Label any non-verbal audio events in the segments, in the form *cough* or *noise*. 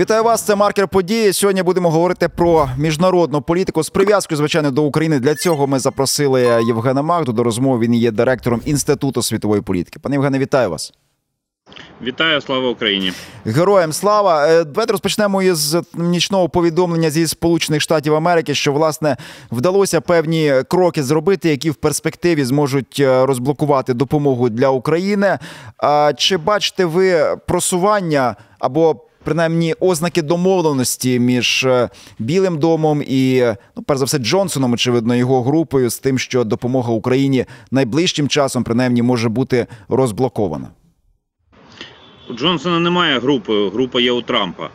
Вітаю вас. Це маркер події. Сьогодні будемо говорити про міжнародну політику з прив'язкою, звичайно, до України. Для цього ми запросили Євгена Магду до розмови. Він є директором інституту світової політики. Пане Євгене, вітаю вас. Вітаю, слава Україні, героям слава. Е, давайте розпочнемо із нічного повідомлення зі Сполучених Штатів Америки, що власне вдалося певні кроки зробити, які в перспективі зможуть е, розблокувати допомогу для України. А чи бачите ви просування або принаймні ознаки домовленості між е, Білим домом і ну, перш за все, Джонсоном, очевидно, його групою з тим, що допомога Україні найближчим часом принаймні може бути розблокована? У Джонсона немає групи, група є у Трампа.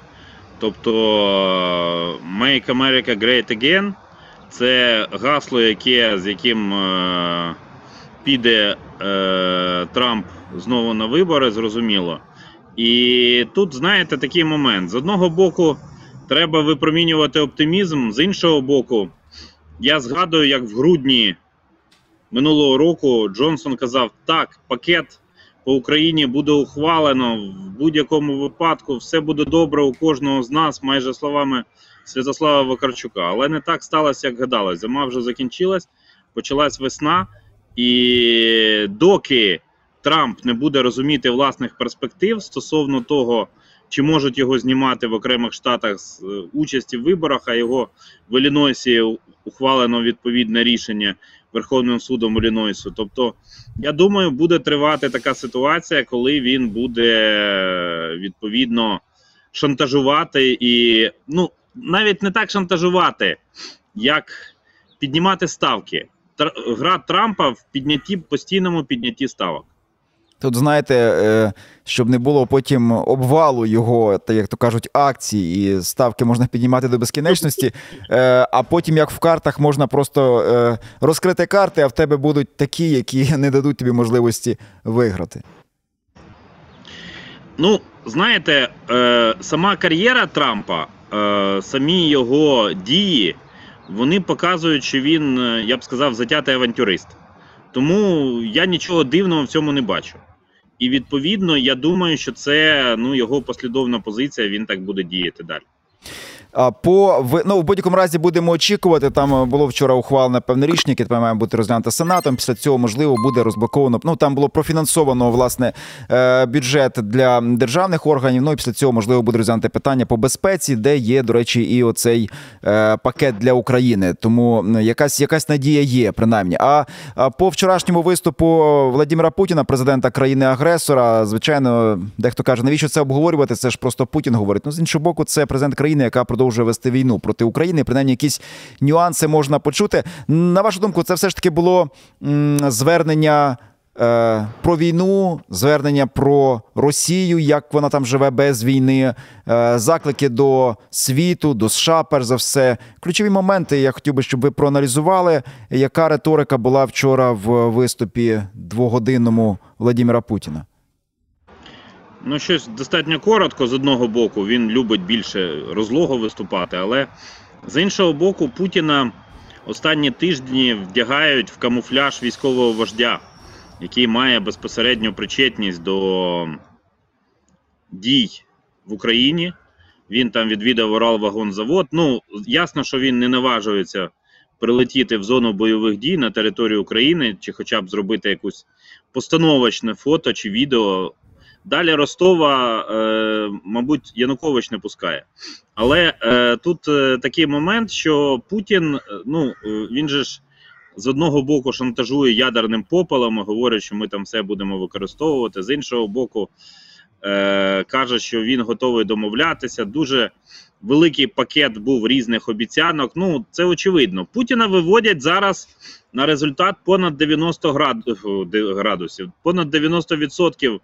Тобто Make America Great Again це гасло, яке, з яким е, піде е, Трамп знову на вибори, зрозуміло. І тут, знаєте, такий момент. З одного боку, треба випромінювати оптимізм, з іншого боку, я згадую, як в грудні минулого року Джонсон казав: так, пакет по Україні буде ухвалено в будь-якому випадку, все буде добре у кожного з нас, майже словами Святослава Вакарчука. Але не так сталося, як гадалось. Зима вже закінчилась, почалась весна, і доки Трамп не буде розуміти власних перспектив стосовно того, чи можуть його знімати в окремих штатах з е, участі в виборах, а його в Іллінойсі ухвалено відповідне рішення Верховним судом Іллінойсу. Тобто, я думаю, буде тривати така ситуація, коли він буде відповідно шантажувати і ну навіть не так шантажувати, як піднімати ставки. Гра Трампа в піднятті постійному піднятті ставок. Тут знаєте, е, щоб не було потім обвалу його, та як то кажуть, акцій і ставки можна піднімати до безкінечності. Е, а потім, як в картах, можна просто е, розкрити карти, а в тебе будуть такі, які *laughs* не дадуть тобі можливості виграти. Ну, знаєте, сама кар'єра Трампа, самі його дії, вони показують, що він, я б сказав, затятий авантюрист. Тому я нічого дивного в цьому не бачу. І відповідно, я думаю, що це ну його послідовна позиція. Він так буде діяти далі. По ну, в будь-якому разі будемо очікувати. Там е, було вчора ухвалене певне рішення, яке має бути розглянуто сенатом. Після цього можливо буде розблоковано. Ну там було профінансовано власне е, бюджет для державних органів. Ну і після цього можливо буде розглянути питання по безпеці, де є, до речі, і оцей е, пакет для України. Тому якась якась надія є, принаймні. А по вчорашньому виступу Владимира Путіна, президента країни-агресора, звичайно, дехто каже, навіщо це обговорювати? Це ж просто Путін говорить. Ну з іншого боку, це президент країни, яка продовжує продовжує вести війну проти України. Принаймні, якісь нюанси можна почути. На вашу думку, це все ж таки було звернення. Е, про війну, звернення про Росію, як вона там живе без війни, е, заклики до світу, до США, перш за все. Ключові моменти. Я хотів би, щоб ви проаналізували, яка риторика була вчора в виступі двогодинному Владимира Путіна. Ну, щось достатньо коротко з одного боку. Він любить більше розлого виступати, але з іншого боку, Путіна останні тижні вдягають в камуфляж військового вождя, який має безпосередню причетність до дій в Україні. Він там відвідав Урал-вагонзавод. Ну, ясно, що він не наважується прилетіти в зону бойових дій на територію України, чи хоча б зробити якусь постановочне фото чи відео Далі Ростова, е, мабуть, Янукович не пускає. Але е, тут е, такий момент, що Путін, ну він же ж з одного боку шантажує ядерним попелом, говорить, що ми там все будемо використовувати. З іншого боку, каже, що він готовий домовлятися. Дуже великий пакет був різних обіцянок. Ну, це очевидно. Путіна виводять зараз на результат понад 90 градусів, понад 90%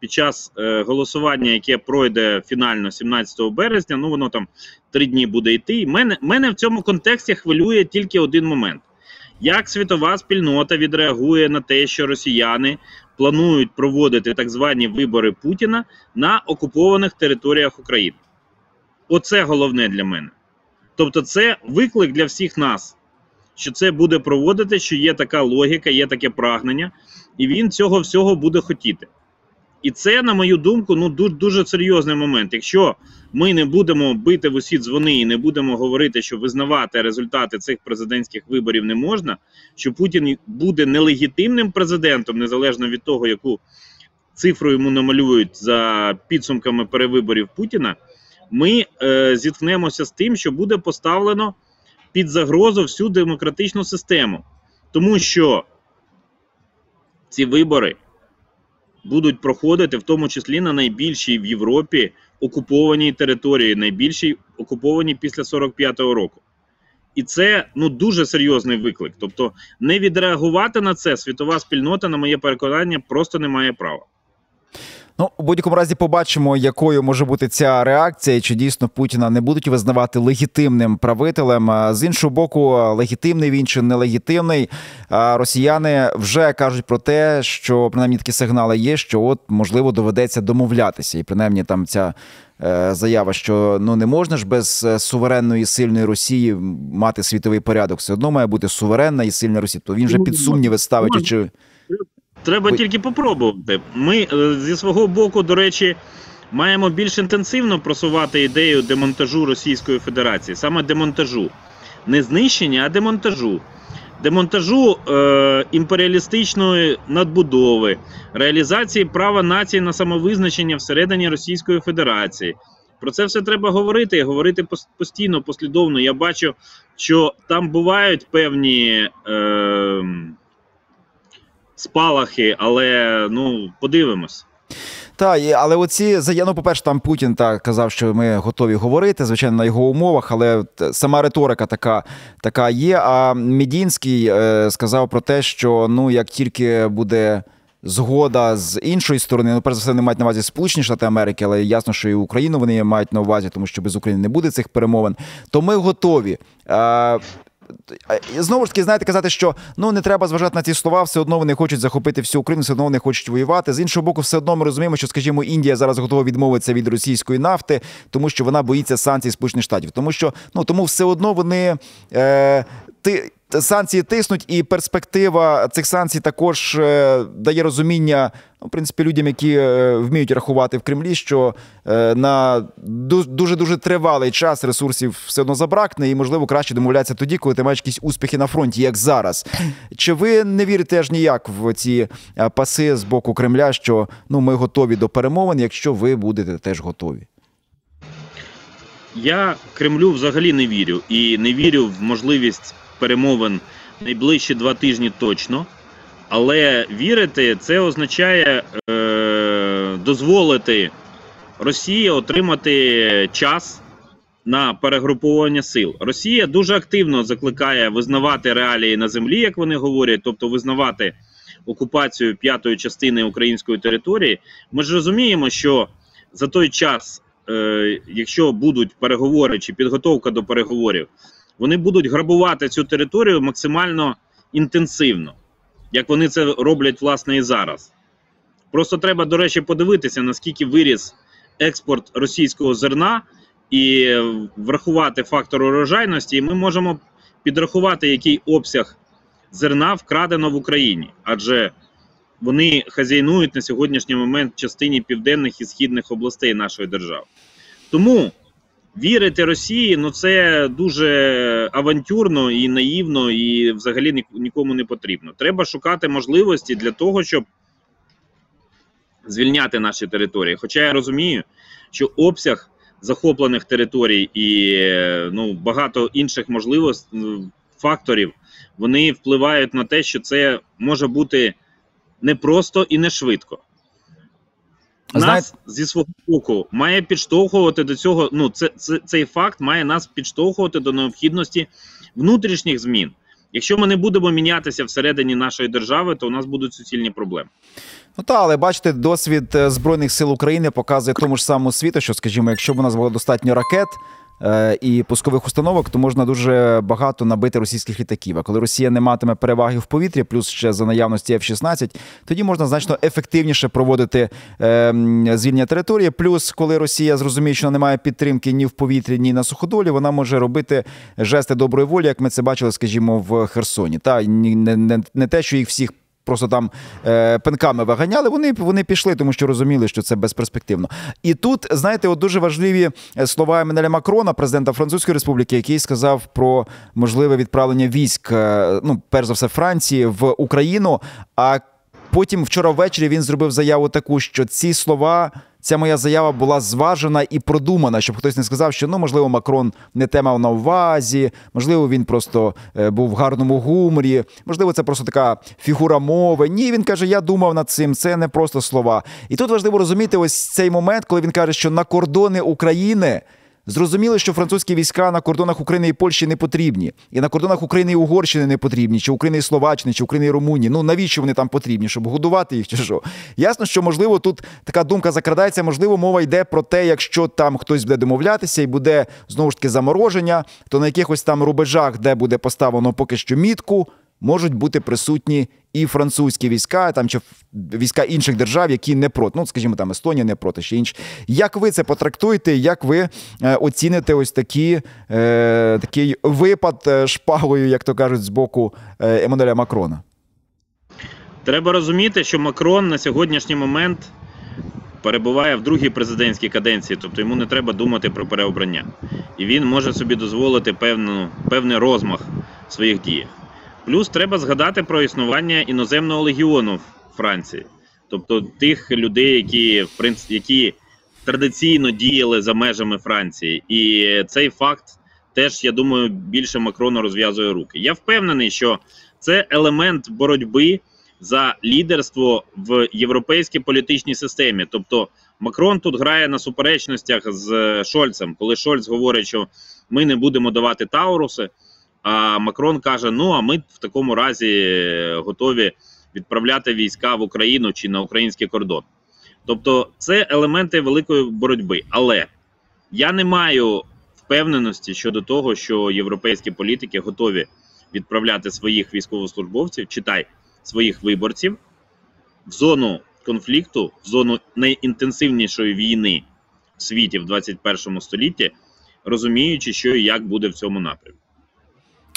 під час е, голосування, яке пройде фінально 17 березня, ну воно там три дні буде йти. Мене мене в цьому контексті хвилює тільки один момент: як світова спільнота відреагує на те, що росіяни планують проводити так звані вибори Путіна на окупованих територіях України. Оце головне для мене. Тобто, це виклик для всіх нас, що це буде проводити, що є така логіка, є таке прагнення, і він цього всього буде хотіти. І це, на мою думку, ну дуже, дуже серйозний момент. Якщо ми не будемо бити в усі дзвони і не будемо говорити, що визнавати результати цих президентських виборів не можна, що Путін буде нелегітимним президентом, незалежно від того, яку цифру йому намалюють за підсумками перевиборів Путіна, ми е, зіткнемося з тим, що буде поставлено під загрозу всю демократичну систему, тому що ці вибори будуть проходити в тому числі на найбільшій в Європі окупованій території, найбільшій окупованій після 45-го року. І це ну дуже серйозний виклик. Тобто, не відреагувати на це світова спільнота, на моє переконання, просто не має права. Ну, у будь-якому разі побачимо, якою може бути ця реакція, і чи дійсно Путіна не будуть визнавати легітимним правителем. З іншого боку, легітимний він чи нелегітимний. Росіяни вже кажуть про те, що принаймні такі сигнали є, що от можливо доведеться домовлятися, і принаймні там ця. е, Заява, що ну не можна ж без е, суверенної сильної Росії мати світовий порядок. Все одно має бути суверенна і сильна Росія. То він же під сумніви ставить, Можна. чи Треба Ви- тільки попробувати. Ми е, зі свого боку, до речі, маємо більш інтенсивно просувати ідею демонтажу Російської Федерації, саме демонтажу, не знищення, а демонтажу. Демонтажу е, імперіалістичної надбудови, реалізації права нації на самовизначення всередині Російської Федерації. Про це все треба говорити і говорити постійно, послідовно. Я бачу, що там бувають певні. Е, спалахи, але ну подивимось. Та, і- але оці заяви, ну, по-перше, там Путін так казав, що ми готові говорити, звичайно, на його умовах, але сама риторика така, така є. А Медінський е, сказав про те, що ну як тільки буде. Згода з іншої сторони, ну перш за все, не мають на увазі Сполучені Штати Америки, але ясно, що і Україну вони мають на увазі, тому що без України не буде цих перемовин. То ми готові. Е, Знову ж таки, знаєте, казати, що ну не треба зважати на ці слова, все одно вони хочуть захопити всю Україну, все одно вони хочуть воювати. З іншого боку, все одно ми розуміємо, що, скажімо, Індія зараз готова відмовитися від російської нафти, тому що вона боїться санкцій Сполучених Штатів. Тому що ну тому все одно вони е, ти. Санкції тиснуть, і перспектива цих санкцій також е, дає розуміння, ну, в принципі, людям, які е, вміють рахувати в Кремлі, що е, на дуже дуже тривалий час ресурсів все одно забракне, і можливо краще домовлятися тоді, коли ти маєш якісь успіхи на фронті, як зараз. Чи ви не вірите аж ніяк в ці паси з боку Кремля, що ну ми готові до перемовин, якщо ви будете теж готові? Я Кремлю взагалі не вірю і не вірю в можливість перемовин найближчі два тижні точно. Але вірити це означає е, дозволити Росії отримати час на перегруповування сил. Росія дуже активно закликає визнавати реалії на землі, як вони говорять, тобто визнавати окупацію п'ятої частини української території. Ми ж розуміємо, що за той час, е, якщо будуть переговори чи підготовка до переговорів, вони будуть грабувати цю територію максимально інтенсивно, як вони це роблять власне і зараз. Просто треба, до речі, подивитися, наскільки виріс експорт російського зерна і врахувати фактор урожайності, і ми можемо підрахувати, який обсяг зерна вкрадено в Україні, адже вони хазяйнують на сьогоднішній момент частині південних і східних областей нашої держави. Тому вірити Росії ну це дуже авантюрно і наївно, і взагалі ні- нікому не потрібно. Треба шукати можливості для того, щоб звільняти наші території. Хоча я розумію, що обсяг захоплених територій і ну, багато інших можливостей факторів вони впливають на те, що це може бути непросто і не швидко. Нас зі свого боку має підштовхувати до цього. Ну, це, це, цей факт має нас підштовхувати до необхідності внутрішніх змін. Якщо ми не будемо мінятися всередині нашої держави, то у нас будуть суцільні проблеми. Ну та, але бачите, досвід е, збройних сил України показує тому ж самому світу, що, скажімо, якщо б у нас було достатньо ракет. Е, І пускових установок, то можна дуже багато набити російських літаків. А коли Росія не матиме переваги в повітрі, плюс ще за наявності F-16, тоді можна значно ефективніше проводити е, звільнення території. Плюс, коли Росія зрозуміє, що вона не має підтримки ні в повітрі, ні на суходолі, вона може робити жести доброї волі, як ми це бачили, скажімо, в Херсоні. Та не, не, не те, що їх всіх просто там е, пинками виганяли. Вони вони пішли, тому що розуміли, що це безперспективно. І тут, знаєте, от дуже важливі е, слова Еммануеля Макрона, президента Французької Республіки, який сказав про можливе відправлення військ, е, ну перш за все, Франції в Україну. А потім вчора ввечері він зробив заяву таку, що ці слова. Ця моя заява була зважена і продумана, щоб хтось не сказав, що ну можливо Макрон не те мав на увазі, можливо, він просто е, був в гарному гуморі, можливо, це просто така фігура мови. Ні, він каже: Я думав над цим. Це не просто слова. І тут важливо розуміти ось цей момент, коли він каже, що на кордони України. Зрозуміло, що французькі війська на кордонах України і Польщі не потрібні, і на кордонах України і Угорщини не потрібні, чи України і Словаччини, чи України і Румунії. Ну навіщо вони там потрібні? Щоб годувати їх, чи що? Ясно, що можливо тут така думка закрадається. Можливо, мова йде про те, якщо там хтось буде домовлятися і буде знову ж таки замороження, то на якихось там рубежах, де буде поставлено поки що мітку, можуть бути присутні і французькі війська, там чи війська інших держав, які не проти. Ну, скажімо, там Естонія не проти ще інші. Як ви це потрактуєте? Як ви е, оціните ось такі, е, такий випад е, шпагою, як то кажуть, з боку е, Еммануеля Макрона? Треба розуміти, що Макрон на сьогоднішній момент перебуває в другій президентській каденції, тобто йому не треба думати про переобрання. І він може собі дозволити певну, певний розмах в своїх діях. Плюс треба згадати про існування іноземного легіону в Франції, тобто тих людей, які в принципі, які традиційно діяли за межами Франції, і цей факт теж я думаю більше Макрону розв'язує руки. Я впевнений, що це елемент боротьби за лідерство в європейській політичній системі. Тобто Макрон тут грає на суперечностях з Шольцем, коли Шольц говорить, що ми не будемо давати Тауруси. А Макрон каже: ну а ми в такому разі готові відправляти війська в Україну чи на український кордон. Тобто, це елементи великої боротьби. Але я не маю впевненості щодо того, що європейські політики готові відправляти своїх військовослужбовців, читай своїх виборців в зону конфлікту, в зону найінтенсивнішої війни в світі в 21 столітті, розуміючи, що і як буде в цьому напрямку.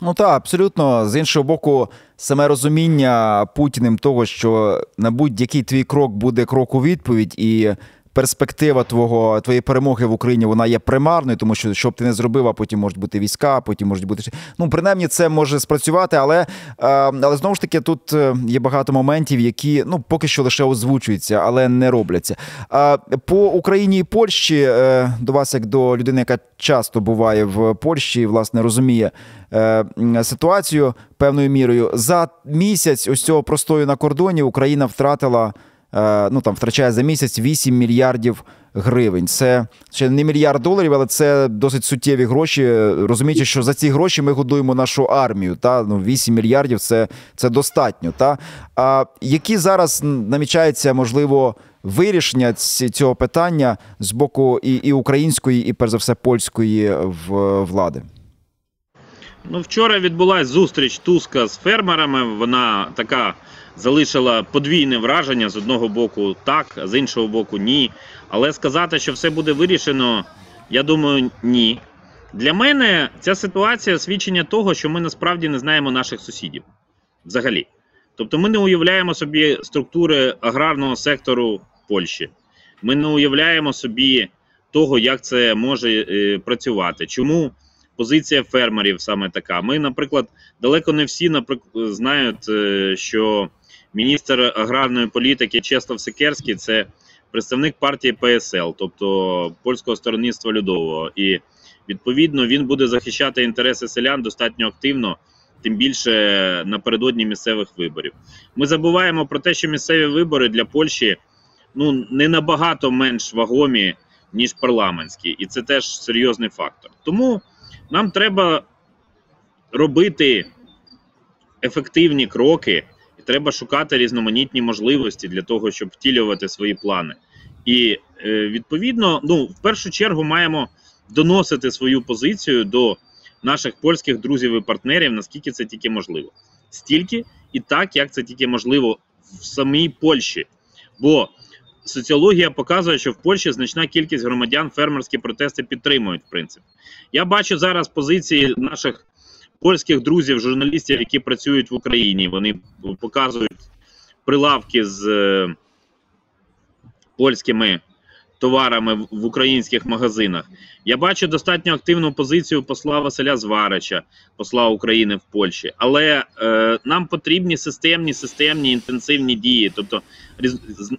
Ну так, абсолютно. З іншого боку, саме розуміння Путіним того, що на будь-який твій крок буде крок у відповідь, і перспектива твого твоєї перемоги в Україні вона є примарною, тому що що б ти не зробив, а потім можуть бути війська, потім можуть бути ну принаймні це може спрацювати, але е, але знову ж таки тут е, є багато моментів, які ну поки що лише озвучуються, але не робляться. По Україні і Польщі е, до вас, як до людини, яка часто буває в Польщі, і, власне розуміє ситуацію певною мірою за місяць ось цього простою на кордоні Україна втратила. Е, ну там втрачає за місяць 8 мільярдів гривень. Це ще не мільярд доларів, але це досить суттєві гроші. Розуміючи, що за ці гроші ми годуємо нашу армію. Та ну 8 мільярдів це це достатньо. Та а які зараз намічаються, можливо, вирішення цього питання з боку і, і української, і перш за все польської влади? Ну, вчора відбулася зустріч Туска з фермерами. Вона така залишила подвійне враження з одного боку так, а з іншого боку, ні. Але сказати, що все буде вирішено, я думаю, ні. Для мене ця ситуація свідчення того, що ми насправді не знаємо наших сусідів взагалі. Тобто, ми не уявляємо собі структури аграрного сектору Польщі. Ми не уявляємо собі того, як це може е, працювати. Чому позиція фермерів саме така? Ми, наприклад, далеко не всі наприклад, знають, е, що міністр аграрної політики Чеслав Секерський це представник партії ПСЛ, тобто польського сторонництва людового. І відповідно він буде захищати інтереси селян достатньо активно, тим більше напередодні місцевих виборів. Ми забуваємо про те, що місцеві вибори для Польщі ну не набагато менш вагомі, ніж парламентські, і це теж серйозний фактор. Тому нам треба робити ефективні кроки треба шукати різноманітні можливості для того, щоб втілювати свої плани. І е, відповідно, ну в першу чергу маємо доносити свою позицію до наших польських друзів і партнерів, наскільки це тільки можливо, стільки і так, як це тільки можливо в самій Польщі. Бо соціологія показує, що в Польщі значна кількість громадян фермерські протести підтримують. В принципі, я бачу зараз позиції наших польських друзів, журналістів, які працюють в Україні. Вони показують прилавки з е, польськими товарами в- українських магазинах. Я бачу достатньо активну позицію посла Василя Зварича, посла України в Польщі. Але е, нам потрібні системні, системні інтенсивні дії. Тобто,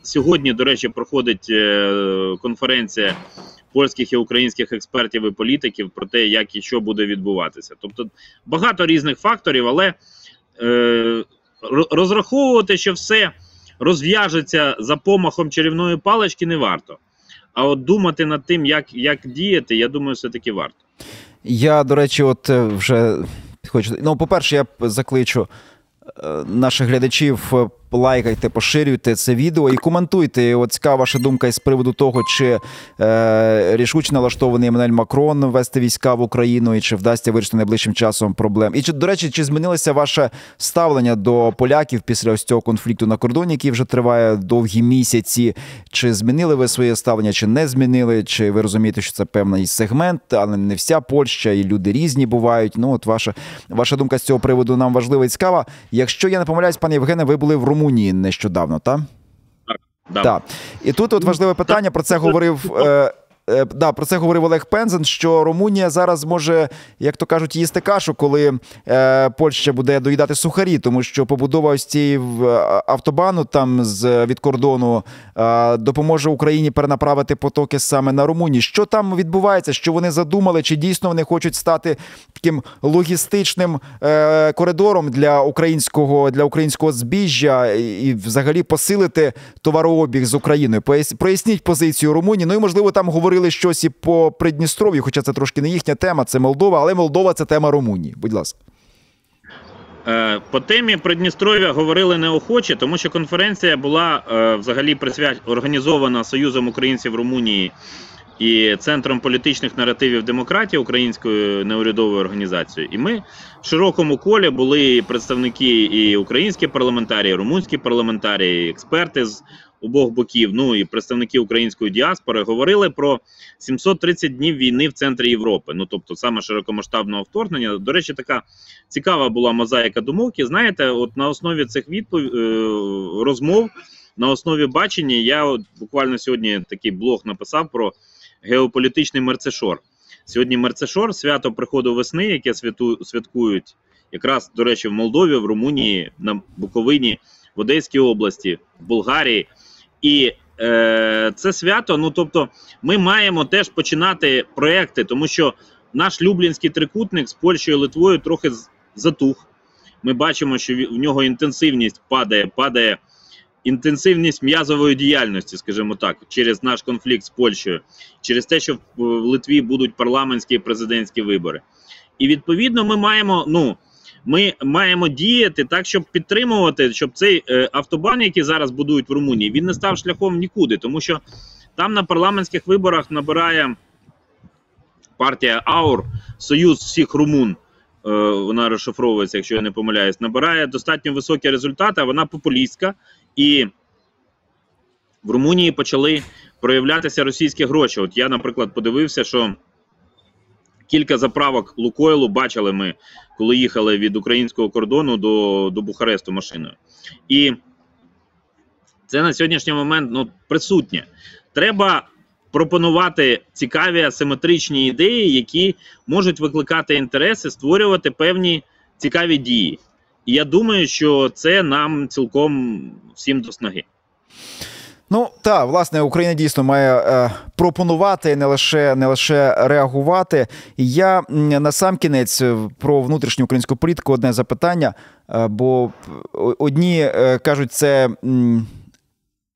сьогодні, до речі, проходить е, конференція польських і українських експертів і політиків про те, як і що буде відбуватися. Тобто багато різних факторів, але е, розраховувати, що все розв'яжеться за помахом чарівної палички, не варто. А от думати над тим, як, як діяти, я думаю, все-таки варто. Я, до речі, от е, вже хочу. Ну, по-перше, я закличу е, наших глядачів. Лайкайте, поширюйте це відео і коментуйте. От цікава ваша думка із приводу того, чи е, рішуче налаштований Еммануель Макрон вести війська в Україну, і чи вдасться вирішити найближчим часом проблем. І чи, до речі, чи змінилося ваше ставлення до поляків після ось цього конфлікту на кордоні, який вже триває довгі місяці? Чи змінили ви своє ставлення, чи не змінили? Чи ви розумієте, що це певний сегмент, але не вся Польща, і люди різні бувають? Ну, от ваша, ваша думка з цього приводу нам важлива і цікава. Якщо я не помиляюсь, пане Євгене, ви були в Румунії нещодавно, так? Да. Так. І тут от важливе питання. Про це говорив. Е, е, да, про це говорив Олег Пензен, що Румунія зараз може, як то кажуть, їсти кашу, коли е, Польща буде доїдати сухарі, тому що побудова ось цієї автобану там з від кордону е, допоможе Україні перенаправити потоки саме на Румунію. Що там відбувається? Що вони задумали? Чи дійсно вони хочуть стати таким логістичним е, коридором для українського для українського збіжжя і, взагалі посилити товарообіг з Україною? Проясніть позицію Румунії. Ну і можливо там говорили щось і по Придністров'ю, хоча це трошки не їхня тема, це Молдова, але Молдова це тема Румунії. Будь ласка. Е, По темі Придністров'я говорили неохоче, тому що конференція була е, взагалі присвя... організована Союзом українців Румунії і Центром політичних наративів демократії Українською неурядовою організацією. І ми в широкому колі були представники і українські парламентарії, і румунські парламентарії, і експерти з обох боків, ну і представники української діаспори говорили про 730 днів війни в центрі Європи. Ну тобто саме широкомасштабного вторгнення. До речі, така цікава була мозаїка думок. І знаєте, от на основі цих відпов... е, розмов, на основі бачення, я от буквально сьогодні такий блог написав про геополітичний мерцешор. Сьогодні мерцешор, свято приходу весни, яке святу... святкують якраз, до речі, в Молдові, в Румунії, на Буковині, в Одеській області, в Болгарії. І е, це свято. Ну тобто, ми маємо теж починати проекти, тому що наш Люблінський трикутник з Польщею Литвою трохи затух. Ми бачимо, що в нього інтенсивність падає, падає інтенсивність м'язової діяльності, скажімо так, через наш конфлікт з Польщею, через те, що в Литві будуть парламентські і президентські вибори. І відповідно ми маємо, ну. Ми маємо діяти так, щоб підтримувати, щоб цей е, автобан, який зараз будують в Румунії, він не став шляхом нікуди, тому що там на парламентських виборах набирає партія АУР, Союз всіх румун. е, Вона розшифровується, якщо я не помиляюсь, набирає достатньо високі результати. Вона популістська, і в Румунії почали проявлятися російські гроші. От я, наприклад, подивився, що кілька заправок Лукойлу бачили ми, коли їхали від українського кордону до, до Бухаресту машиною. І це на сьогоднішній момент ну, присутнє. Треба пропонувати цікаві асиметричні ідеї, які можуть викликати інтереси, створювати певні цікаві дії. І я думаю, що це нам цілком всім до снаги. Ну так, власне, Україна дійсно має е, пропонувати не лише не лише реагувати. І Я на сам кінець е, про внутрішню українську політику одне запитання. Е, бо одні е, кажуть, це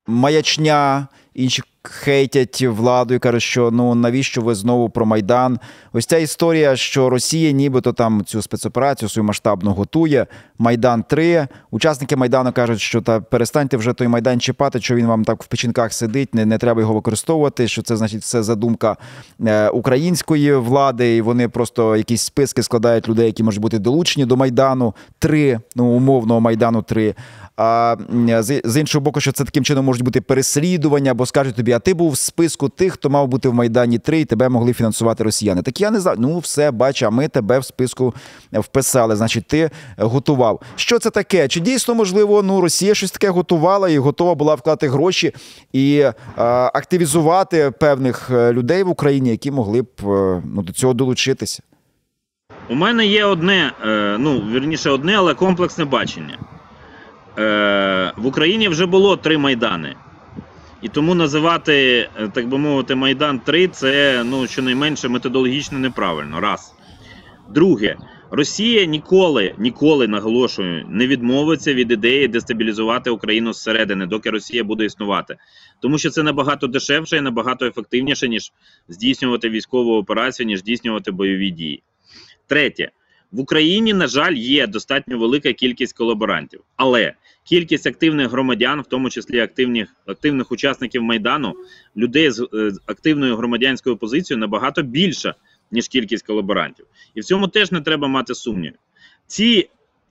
маячня, інші хейтять владу і кажуть, що ну навіщо ви знову про майдан? Ось ця історія, що Росія, нібито там цю спецоперацію свою масштабну готує. Майдан 3 Учасники майдану кажуть, що та перестаньте вже той майдан чіпати, що він вам так в печінках сидить, не, не треба його використовувати. Що це значить все задумка е, української влади, і вони просто якісь списки складають людей, які можуть бути долучені до майдану 3 ну умовного майдану 3 а з, іншого боку, що це таким чином можуть бути переслідування, бо скажуть тобі, а а ти був в списку тих, хто мав бути в Майдані 3 і тебе могли фінансувати росіяни. Так я не знаю. Ну, все, бач, а ми тебе в списку вписали. Значить, ти готував. Що це таке? Чи дійсно можливо, ну Росія щось таке готувала і готова була вкладати гроші і е, активізувати певних е, людей в Україні, які могли б е, ну, до цього долучитися? У мене є одне, е, ну вірніше, одне, але комплексне бачення. Е, в Україні вже було три майдани. І тому називати, е, так би мовити, Майдан 3 це ну, щонайменше методологічно неправильно. Раз. Друге, Росія ніколи, ніколи наголошую, не відмовиться від ідеї дестабілізувати Україну зсередини, доки Росія буде існувати. Тому що це набагато дешевше і набагато ефективніше, ніж здійснювати військову операцію, ніж здійснювати бойові дії. Третє, в Україні, на жаль, є достатньо велика кількість колаборантів, але кількість активних громадян, в тому числі активних, активних учасників майдану, людей з, е, активною громадянською позицією набагато більша, ніж кількість колаборантів. І в цьому теж не треба мати сумнівів. Ці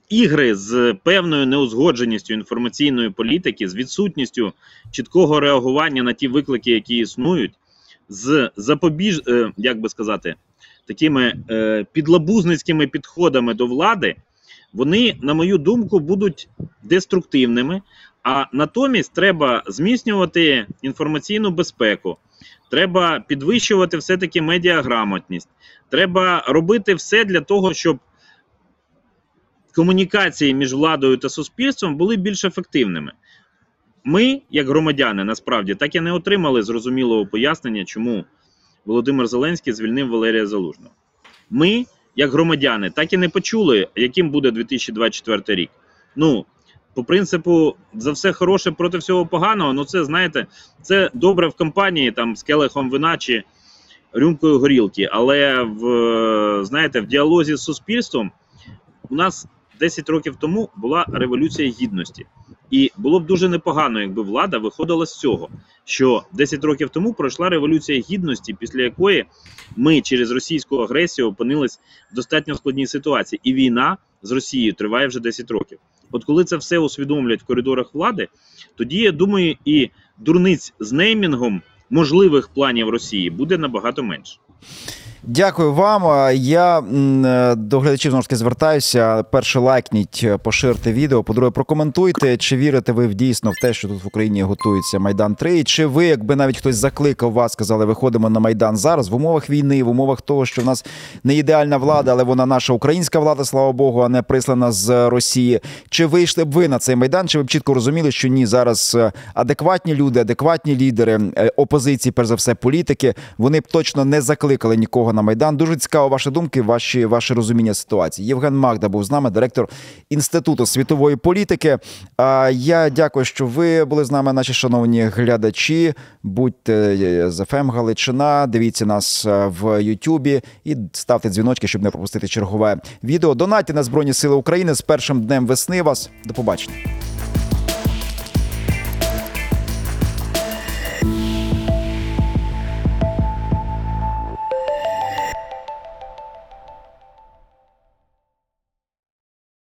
ігри з певною неузгодженістю інформаційної політики, з відсутністю чіткого реагування на ті виклики, які існують, з запобіж, е, як би сказати, такими е, підлабузницькими підходами до влади, вони, на мою думку, будуть деструктивними. А натомість треба зміцнювати інформаційну безпеку, треба підвищувати все-таки медіаграмотність, треба робити все для того, щоб комунікації між владою та суспільством були більш ефективними. Ми, як громадяни, насправді так і не отримали зрозумілого пояснення, чому Володимир Зеленський звільнив Валерія Залужного. Ми, як громадяни, так і не почули, яким буде 2024 рік. Ну, по принципу, за все хороше проти всього поганого. Ну, це знаєте, це добре в компанії там з келихом вина чи рюмкою горілки. Але в знаєте, в діалозі з суспільством у нас 10 років тому була революція гідності. І було б дуже непогано, якби влада виходила з цього, що 10 років тому пройшла революція гідності, після якої ми через російську агресію опинились в достатньо складній ситуації, і війна з Росією триває вже 10 років. От коли це все усвідомлять в коридорах влади, тоді я думаю, і дурниць з неймінгом можливих планів Росії буде набагато менше. Дякую вам. Я е, до глядачів знову ж таки звертаюся. Перше, лайкніть, е, поширте відео. По-друге, прокоментуйте, чи вірите ви в дійсно в те, що тут в Україні готується Майдан 3, і чи ви, якби навіть хтось закликав вас, сказали, виходимо на Майдан зараз в умовах війни, в умовах того, що в нас не ідеальна влада, але вона наша українська влада, слава Богу, а не прислана з Росії. Чи вийшли б ви на цей майдан? Чи ви б чітко розуміли, що ні, зараз е, адекватні люди, адекватні лідери опозиції, перш за все, політики, вони б точно не закликали нікого на майдан. Дуже цікаво ваші думки, ваші ваші розуміння ситуації. Євген Магда був з нами, директор інституту світової політики. А я дякую, що ви були з нами, наші шановні глядачі. Будьте е, з ФМ Галичина. Дивіться нас е, в Ютубі і ставте дзвіночки, щоб не пропустити чергове відео. Донатьте на Збройні Сили України з першим днем весни. Вас до побачення.